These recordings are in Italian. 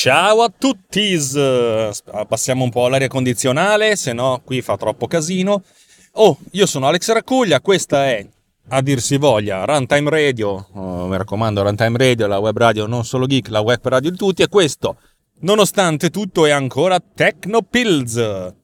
Ciao a tutti! Abbassiamo un po' l'aria condizionale, se no qui fa troppo casino. Oh, io sono Alex Raccuglia, questa è a dir si voglia Runtime Radio. Oh, mi raccomando, Runtime Radio, la web radio non solo geek, la web radio di tutti. E questo, nonostante tutto, è ancora Tecnopills.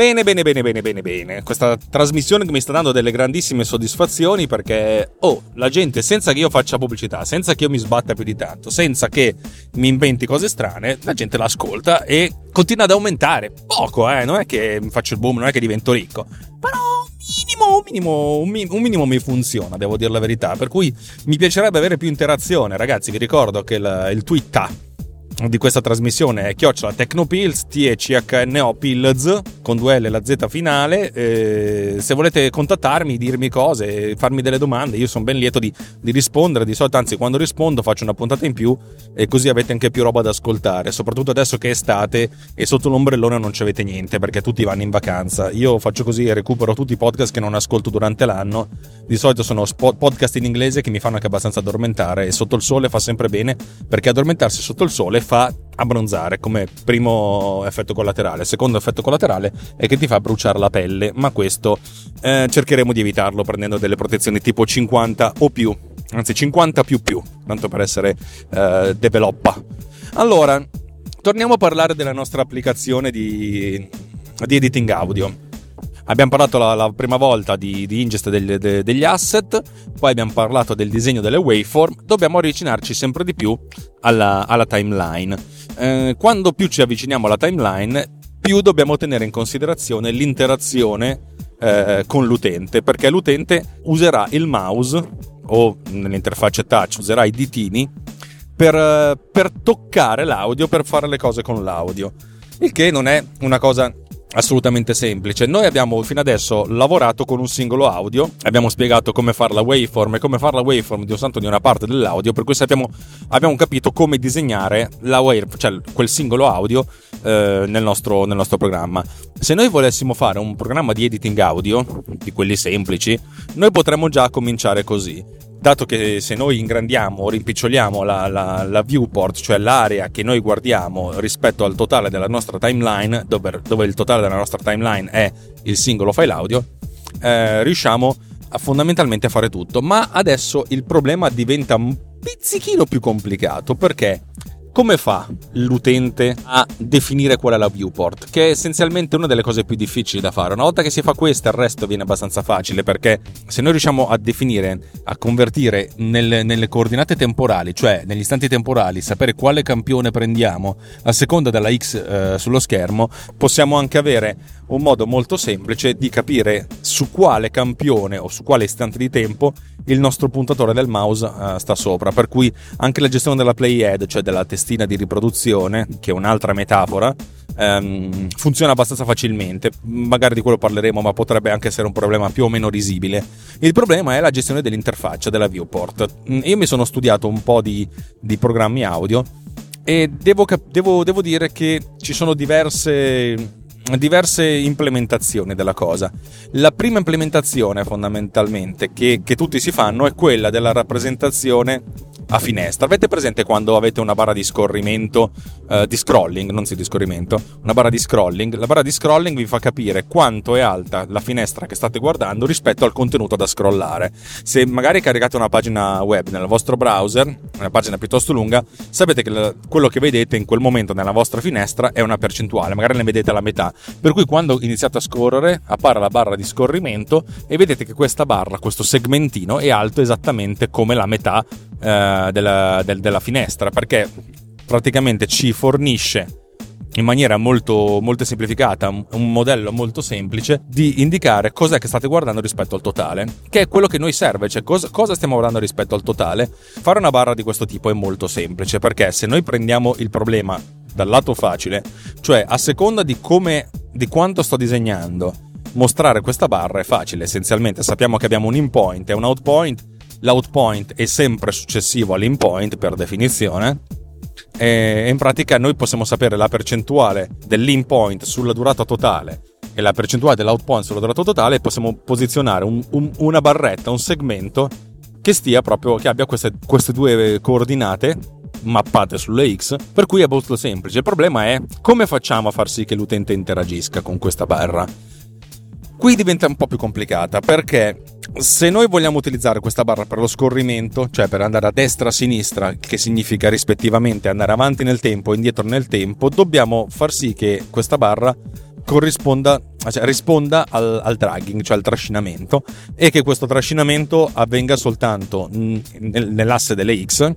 Bene, bene, bene, bene, bene, bene. Questa trasmissione mi sta dando delle grandissime soddisfazioni perché, oh, la gente senza che io faccia pubblicità, senza che io mi sbatta più di tanto, senza che mi inventi cose strane, la gente l'ascolta e continua ad aumentare. Poco, eh, non è che faccio il boom, non è che divento ricco, però un minimo, un minimo, un minimo mi funziona, devo dire la verità. Per cui mi piacerebbe avere più interazione. Ragazzi, vi ricordo che il, il tweet di questa trasmissione è chiocciola Tecnopills, T-E-C-H-N-O Pills, con due L la Z finale. Eh, se volete contattarmi, dirmi cose, farmi delle domande, io sono ben lieto di, di, rispondere. Di solito, anzi, quando rispondo faccio una puntata in più e così avete anche più roba da ascoltare. Soprattutto adesso che è estate e sotto l'ombrellone non ci avete niente perché tutti vanno in vacanza. Io faccio così e recupero tutti i podcast che non ascolto durante l'anno. Di solito sono podcast in inglese che mi fanno anche abbastanza addormentare e sotto il sole fa sempre bene perché addormentarsi sotto il sole fa abbronzare come primo effetto collaterale. Secondo effetto collaterale è che ti fa bruciare la pelle, ma questo eh, cercheremo di evitarlo prendendo delle protezioni tipo 50 o più, anzi 50 più più, tanto per essere eh, developpa. Allora, torniamo a parlare della nostra applicazione di, di editing audio. Abbiamo parlato la, la prima volta di, di ingest degli, de, degli asset, poi abbiamo parlato del disegno delle waveform, dobbiamo avvicinarci sempre di più alla, alla timeline. Eh, quando più ci avviciniamo alla timeline, più dobbiamo tenere in considerazione l'interazione eh, con l'utente, perché l'utente userà il mouse o nell'interfaccia touch userà i ditini per, per toccare l'audio, per fare le cose con l'audio. Il che non è una cosa assolutamente semplice. Noi abbiamo fino adesso lavorato con un singolo audio, abbiamo spiegato come fare la waveform e come fare la waveform di un santo di una parte dell'audio, per cui sappiamo, abbiamo capito come disegnare la wave, cioè quel singolo audio eh, nel, nostro, nel nostro programma. Se noi volessimo fare un programma di editing audio, di quelli semplici, noi potremmo già cominciare così dato che se noi ingrandiamo o rimpiccioliamo la, la, la, viewport, cioè l'area che noi guardiamo rispetto al totale della nostra timeline, dove, dove il totale della nostra timeline è il singolo file audio, eh, riusciamo a, fondamentalmente a fare tutto. Ma adesso il problema diventa un pizzichino più complicato perché come fa l'utente a definire qual è la viewport? Che è essenzialmente una delle cose più difficili da fare. Una volta che si fa questo, il resto viene abbastanza facile perché se noi riusciamo a definire, a convertire nelle, nelle coordinate temporali, cioè negli istanti temporali, sapere quale campione prendiamo a seconda della X eh, sullo schermo, possiamo anche avere un modo molto semplice di capire su quale campione o su quale istante di tempo il nostro puntatore del mouse uh, sta sopra. Per cui anche la gestione della playhead, cioè della testina di riproduzione, che è un'altra metafora, um, funziona abbastanza facilmente. Magari di quello parleremo, ma potrebbe anche essere un problema più o meno risibile. Il problema è la gestione dell'interfaccia della viewport. Mm, io mi sono studiato un po' di, di programmi audio e devo, devo, devo dire che ci sono diverse diverse implementazioni della cosa. La prima implementazione fondamentalmente che, che tutti si fanno è quella della rappresentazione a finestra. Avete presente quando avete una barra di scorrimento, uh, di scrolling, non si di scorrimento, una barra di scrolling? La barra di scrolling vi fa capire quanto è alta la finestra che state guardando rispetto al contenuto da scrollare. Se magari caricate una pagina web nel vostro browser, una pagina piuttosto lunga, sapete che quello che vedete in quel momento nella vostra finestra è una percentuale, magari ne vedete la metà. Per cui quando iniziate a scorrere appare la barra di scorrimento e vedete che questa barra, questo segmentino è alto esattamente come la metà eh, della, del, della finestra perché praticamente ci fornisce in maniera molto, molto semplificata, un modello molto semplice di indicare cos'è che state guardando rispetto al totale, che è quello che noi serve, cioè cosa, cosa, stiamo guardando rispetto al totale. Fare una barra di questo tipo è molto semplice perché se noi prendiamo il problema dal lato facile, cioè a seconda di come, di quanto sto disegnando, mostrare questa barra è facile, essenzialmente sappiamo che abbiamo un in point e un out point l'outpoint è sempre successivo all'inpoint per definizione e in pratica noi possiamo sapere la percentuale dell'inpoint sulla durata totale e la percentuale dell'outpoint sullo dato totale, possiamo posizionare un, un, una barretta, un segmento che stia proprio, che abbia queste, queste due coordinate mappate sulle X, per cui è molto semplice. Il problema è come facciamo a far sì che l'utente interagisca con questa barra. Qui diventa un po' più complicata perché se noi vogliamo utilizzare questa barra per lo scorrimento, cioè per andare a destra a sinistra, che significa rispettivamente andare avanti nel tempo e indietro nel tempo, dobbiamo far sì che questa barra corrisponda, cioè risponda al, al, dragging, cioè al trascinamento, e che questo trascinamento avvenga soltanto nell'asse delle X,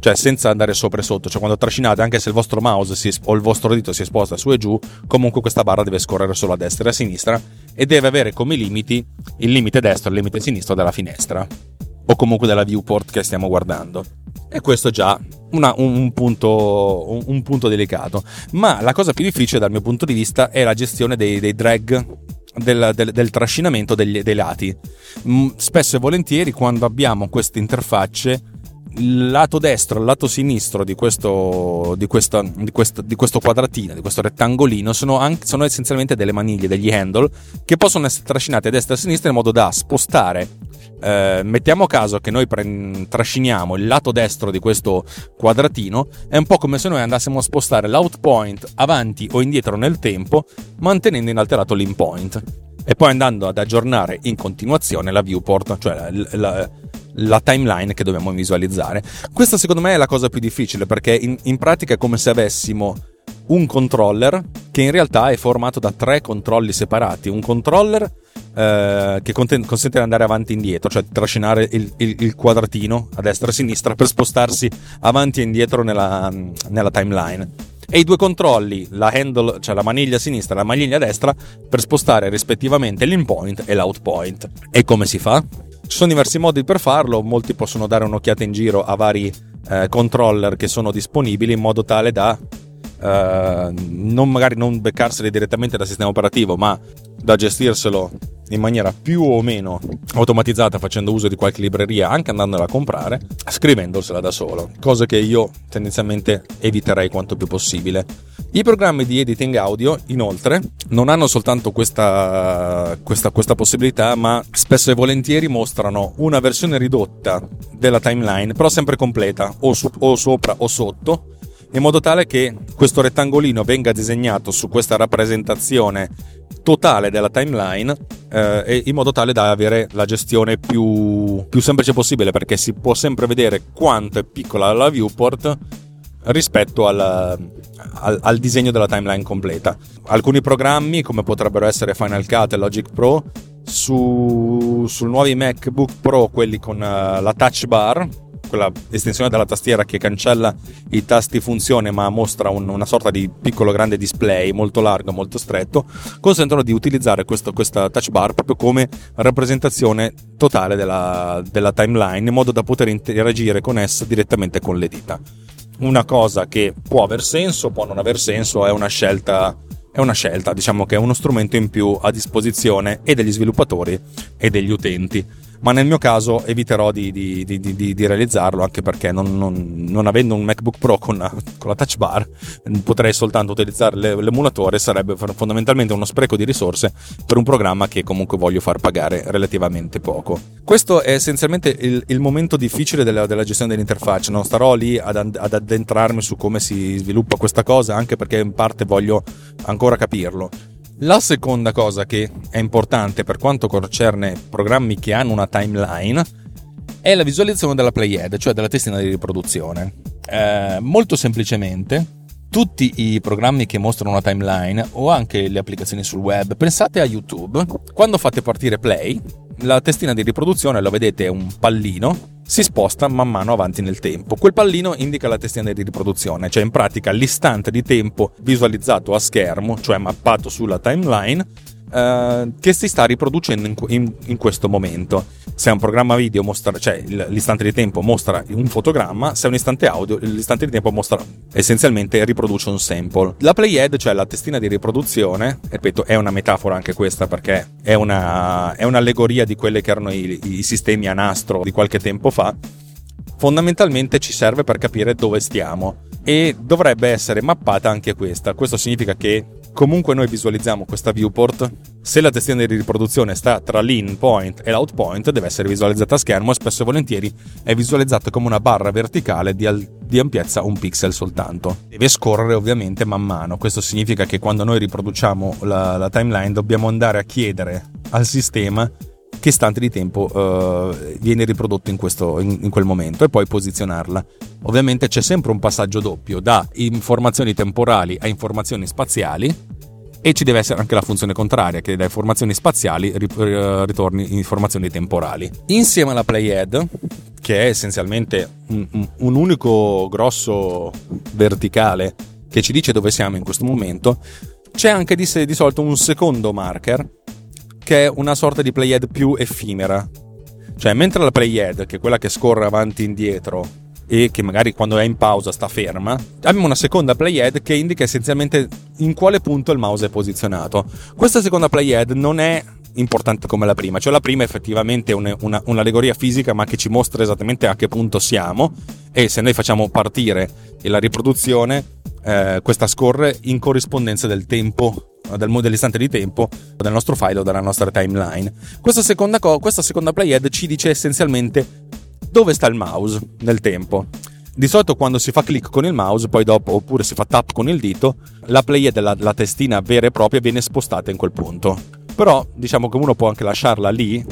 cioè senza andare sopra e sotto, cioè quando trascinate, anche se il vostro mouse si, o il vostro dito si sposta su e giù, comunque questa barra deve scorrere solo a destra e a sinistra e deve avere come limiti il limite destro e il limite sinistro della finestra o comunque della viewport che stiamo guardando. E questo è già una, un, punto, un, un, punto, delicato. Ma la cosa più difficile dal mio punto di vista è la gestione dei, dei drag del, del, del, trascinamento degli, dei lati. Mm, spesso e volentieri quando abbiamo queste interfacce il lato destro e il lato sinistro di questo, di, questa, di, questo, di questo, quadratino, di questo rettangolino, sono, anche, sono, essenzialmente delle maniglie, degli handle, che possono essere trascinate a destra e a sinistra in modo da spostare. Eh, mettiamo caso che noi pre- trasciniamo il lato destro di questo quadratino, è un po' come se noi andassimo a spostare l'outpoint avanti o indietro nel tempo, mantenendo inalterato l'inpoint e poi andando ad aggiornare in continuazione la viewport, cioè la, la, la timeline che dobbiamo visualizzare. Questa secondo me è la cosa più difficile perché in, in pratica è come se avessimo un controller che in realtà è formato da tre controlli separati. Un controller eh, che conten- consente di andare avanti e indietro, cioè trascinare il, il, il, quadratino a destra e a sinistra per spostarsi avanti e indietro nella, nella timeline. E i due controlli, la handle, cioè la maniglia sinistra e la maniglia destra, per spostare rispettivamente l'inpoint e l'outpoint. E come si fa? Ci sono diversi modi per farlo, molti possono dare un'occhiata in giro a vari eh, controller che sono disponibili in modo tale da eh, non magari non beccarseli direttamente dal sistema operativo, ma da gestirselo in maniera più o meno automatizzata facendo uso di qualche libreria anche andandola a comprare scrivendosela da solo cosa che io tendenzialmente eviterei quanto più possibile. I programmi di editing audio inoltre non hanno soltanto questa, questa, questa possibilità ma spesso e volentieri mostrano una versione ridotta della timeline però sempre completa o, su, o sopra o sotto in modo tale che questo rettangolino venga disegnato su questa rappresentazione totale della timeline eh, in modo tale da avere la gestione più, più semplice possibile perché si può sempre vedere quanto è piccola la viewport rispetto al, al, al, disegno della timeline completa. Alcuni programmi, come potrebbero essere Final Cut e Logic Pro, su, su nuovi MacBook Pro, quelli con uh, la touch bar, quella estensione della tastiera che cancella i tasti funzione ma mostra un, una sorta di piccolo grande display molto largo, molto stretto, consentono di utilizzare questo, questa touch bar proprio come rappresentazione totale della, della timeline in modo da poter interagire con essa direttamente con le dita. Una cosa che può aver senso, può non aver senso, è una scelta è una scelta, diciamo che è uno strumento in più a disposizione e degli sviluppatori e degli utenti ma nel mio caso eviterò di, di, di, di realizzarlo anche perché non, non, non, avendo un MacBook Pro con, con, la touch bar potrei soltanto utilizzare l'emulatore sarebbe fondamentalmente uno spreco di risorse per un programma che comunque voglio far pagare relativamente poco. Questo è essenzialmente il, il momento difficile della, della, gestione dell'interfaccia non starò lì ad, ad addentrarmi su come si sviluppa questa cosa anche perché in parte voglio ancora capirlo la seconda cosa che è importante per quanto concerne programmi che hanno una timeline è la visualizzazione della playhead, cioè della testina di riproduzione. Eh, molto semplicemente, tutti i programmi che mostrano una timeline o anche le applicazioni sul web, pensate a YouTube, quando fate partire play, la testina di riproduzione, lo vedete, è un pallino si sposta man mano avanti nel tempo. Quel pallino indica la testina di riproduzione, cioè in pratica l'istante di tempo visualizzato a schermo, cioè mappato sulla timeline, Uh, che si sta riproducendo in, in, in, questo momento. Se un programma video mostra, cioè l'istante di tempo mostra un fotogramma, se un istante audio, l'istante di tempo mostra essenzialmente riproduce un sample. La playhead, cioè la testina di riproduzione, ripeto, è una metafora anche questa perché è, una, è un'allegoria di quelli che erano i, i sistemi a nastro di qualche tempo fa. Fondamentalmente ci serve per capire dove stiamo e dovrebbe essere mappata anche questa. Questo significa che comunque noi visualizziamo questa viewport, se la testina di riproduzione sta tra l'in point e l'out point, deve essere visualizzata a schermo e spesso e volentieri è visualizzata come una barra verticale di, al- di ampiezza un pixel soltanto. Deve scorrere ovviamente man mano, questo significa che quando noi riproduciamo la, la timeline dobbiamo andare a chiedere al sistema che istante di tempo uh, viene riprodotto in, questo, in, in, quel momento e poi posizionarla. Ovviamente c'è sempre un passaggio doppio da informazioni temporali a informazioni spaziali e ci deve essere anche la funzione contraria che da informazioni spaziali ritorni informazioni temporali. Insieme alla playhead, che è essenzialmente un, un unico grosso verticale che ci dice dove siamo in questo momento, c'è anche di, di solito un secondo marker che è una sorta di playhead più effimera. Cioè, mentre la playhead, che è quella che scorre avanti e indietro e che magari quando è in pausa sta ferma, abbiamo una seconda playhead che indica essenzialmente in quale punto il mouse è posizionato. Questa seconda playhead non è importante come la prima, cioè la prima è effettivamente un, una, un'allegoria fisica ma che ci mostra esattamente a che punto siamo e se noi facciamo partire la riproduzione eh, questa scorre in corrispondenza del tempo del, dell'istante di tempo del nostro file o della nostra timeline. Questa seconda, co- questa seconda playhead ci dice essenzialmente dove sta il mouse nel tempo. Di solito quando si fa clic con il mouse, poi dopo, oppure si fa tap con il dito, la playhead, la, la testina vera e propria, viene spostata in quel punto. Però diciamo che uno può anche lasciarla lì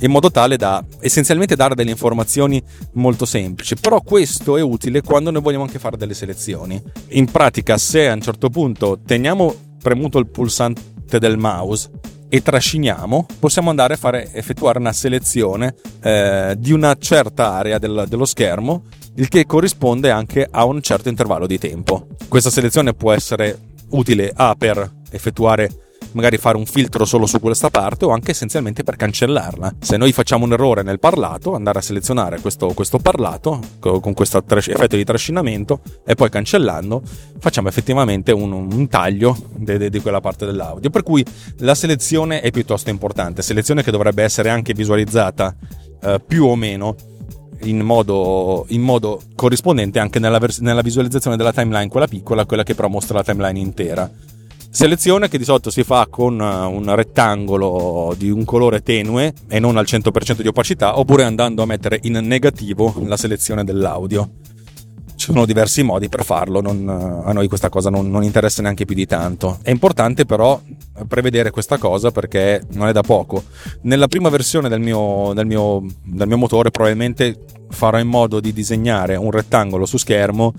in modo tale da essenzialmente dare delle informazioni molto semplici. Però questo è utile quando noi vogliamo anche fare delle selezioni. In pratica, se a un certo punto teniamo premuto il pulsante del mouse e trasciniamo, possiamo andare a fare, effettuare una selezione eh, di una certa area del, dello schermo, il che corrisponde anche a un certo intervallo di tempo. Questa selezione può essere utile A per effettuare magari fare un filtro solo su questa parte o anche essenzialmente per cancellarla. Se noi facciamo un errore nel parlato, andare a selezionare questo, questo parlato con questo effetto di trascinamento e poi cancellando, facciamo effettivamente un, un taglio di quella parte dell'audio. Per cui la selezione è piuttosto importante, selezione che dovrebbe essere anche visualizzata eh, più o meno in modo, in modo, corrispondente anche nella, vers- nella, visualizzazione della timeline, quella piccola, quella che però mostra la timeline intera. Selezione che di solito si fa con eh, un rettangolo di un colore tenue e non al 100% di opacità, oppure andando a mettere in negativo la selezione dell'audio. Ci sono diversi modi per farlo, non, eh, a noi questa cosa non, non, interessa neanche più di tanto. È importante però prevedere questa cosa perché non è da poco. Nella prima versione del mio, del mio, del mio motore probabilmente farò in modo di disegnare un rettangolo su schermo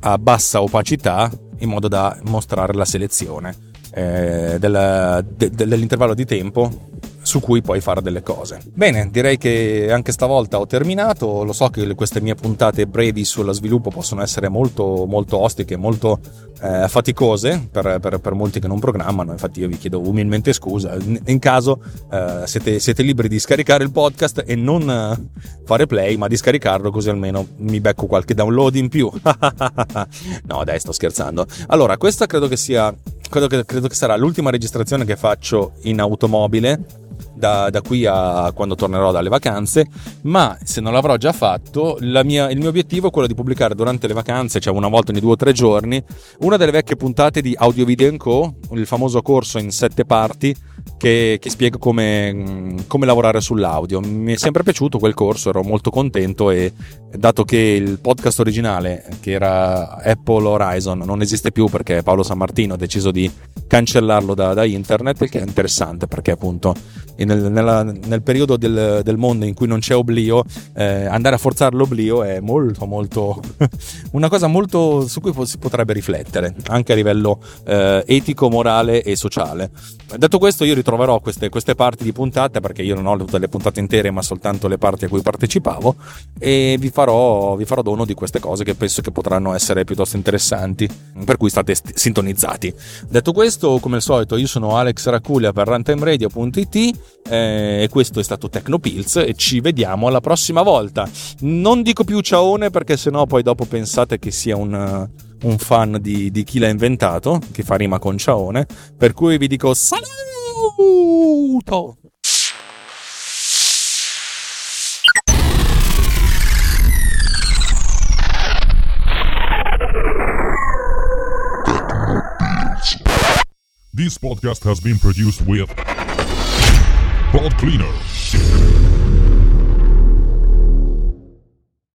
a bassa opacità in modo da mostrare la selezione eh, del, de, dell'intervallo di tempo su cui puoi fare delle cose. Bene, direi che anche stavolta ho terminato. Lo so che queste mie puntate brevi sullo sviluppo possono essere molto, molto ostiche, molto eh, faticose per, per, per, molti che non programmano. Infatti, io vi chiedo umilmente scusa. In, in caso eh, siete, siete, liberi di scaricare il podcast e non eh, fare play, ma di scaricarlo così almeno mi becco qualche download in più. no, dai, sto scherzando. Allora, questa credo che sia. Credo che, credo che sarà l'ultima registrazione che faccio in automobile da, da, qui a quando tornerò dalle vacanze, ma se non l'avrò già fatto, mia, il mio obiettivo è quello di pubblicare durante le vacanze, cioè una volta ogni due o tre giorni, una delle vecchie puntate di Audio Video Co., il famoso corso in sette parti che, che spiega come, come, lavorare sull'audio. Mi è sempre piaciuto quel corso, ero molto contento e dato che il podcast originale, che era Apple Horizon, non esiste più perché Paolo San Martino ha deciso di cancellarlo da, da internet, il che è interessante perché appunto nel, nella, nel periodo del, del, mondo in cui non c'è oblio, eh, andare a forzare l'oblio è molto molto una cosa molto su cui si potrebbe riflettere anche a livello eh, etico, morale e sociale. Detto questo, io ritroverò queste, queste parti di puntate perché io non ho tutte le puntate intere, ma soltanto le parti a cui partecipavo e vi farò, vi farò dono di queste cose che penso che potranno essere piuttosto interessanti, per cui state st- sintonizzati. Detto questo, come al solito, io sono Alex Raculia per runtimeradio.it eh, e questo è stato Tecnopills e ci vediamo alla prossima volta. Non dico più ciaone perché sennò poi dopo pensate che sia un, un fan di, di, chi l'ha inventato, che fa rima con ciaone, per cui vi dico saluto! This podcast has been produced with Pod Cleaner.